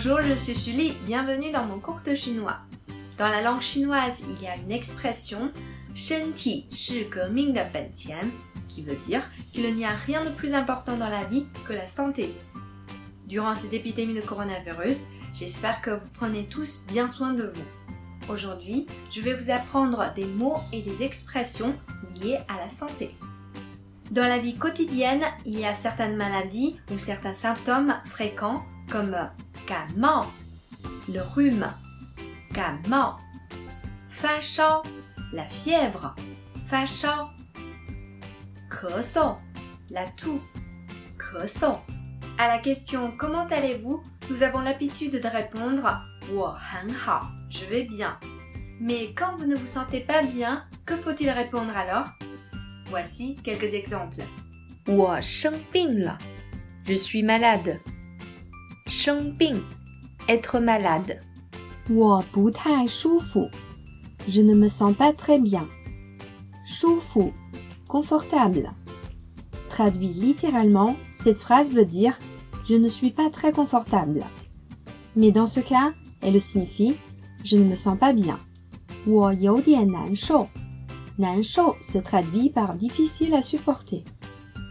Bonjour, je suis Julie, bienvenue dans mon cours de chinois. Dans la langue chinoise, il y a une expression Shenti qui veut dire qu'il n'y a rien de plus important dans la vie que la santé. Durant cette épidémie de coronavirus, j'espère que vous prenez tous bien soin de vous. Aujourd'hui, je vais vous apprendre des mots et des expressions liées à la santé. Dans la vie quotidienne, il y a certaines maladies ou certains symptômes fréquents comme gamao, le rhume, gamao, fa la fièvre, fa la toux, À la question comment allez-vous, nous avons l'habitude de répondre je vais bien. Mais quand vous ne vous sentez pas bien, que faut-il répondre alors? Voici quelques exemples. Je suis malade. 生病 être malade. Je ne me sens pas très bien. 舒服 confortable. Traduit littéralement, cette phrase veut dire je ne suis pas très confortable. Mais dans ce cas, elle signifie je ne me sens pas bien. 我有点难受.难受 se traduit par difficile à supporter.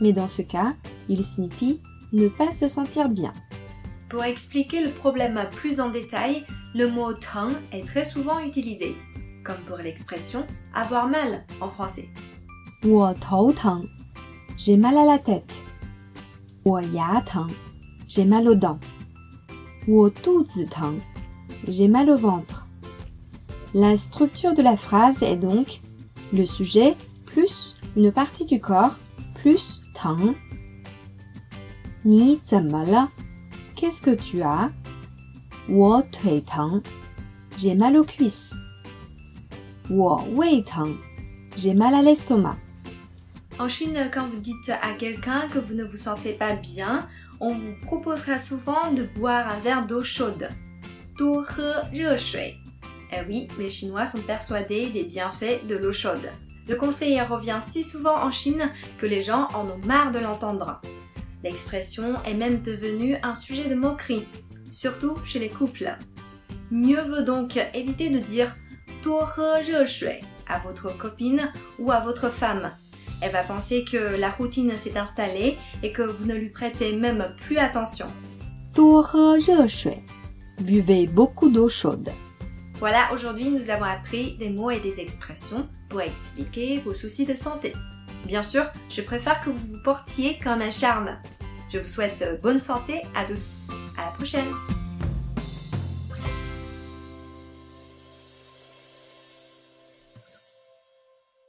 Mais dans ce cas, il signifie ne pas se sentir bien. Pour expliquer le problème plus en détail, le mot tang est très souvent utilisé, comme pour l'expression avoir mal en français. j'ai mal à la tête. j'ai mal aux dents. j'ai mal au ventre. La structure de la phrase est donc le sujet plus une partie du corps plus tang. Ni Qu'est-ce que tu as? J'ai mal aux cuisses. J'ai mal à l'estomac. En Chine, quand vous dites à quelqu'un que vous ne vous sentez pas bien, on vous proposera souvent de boire un verre d'eau chaude. Eh oui, les Chinois sont persuadés des bienfaits de l'eau chaude. Le conseiller revient si souvent en Chine que les gens en ont marre de l'entendre. L'expression est même devenue un sujet de moquerie, surtout chez les couples. Mieux vaut donc éviter de dire à votre copine ou à votre femme. Elle va penser que la routine s'est installée et que vous ne lui prêtez même plus attention. Buvez beaucoup d'eau chaude. Voilà, aujourd'hui nous avons appris des mots et des expressions pour expliquer vos soucis de santé. Bien sûr, je préfère que vous vous portiez comme un charme. Je vous souhaite bonne santé à tous. À la prochaine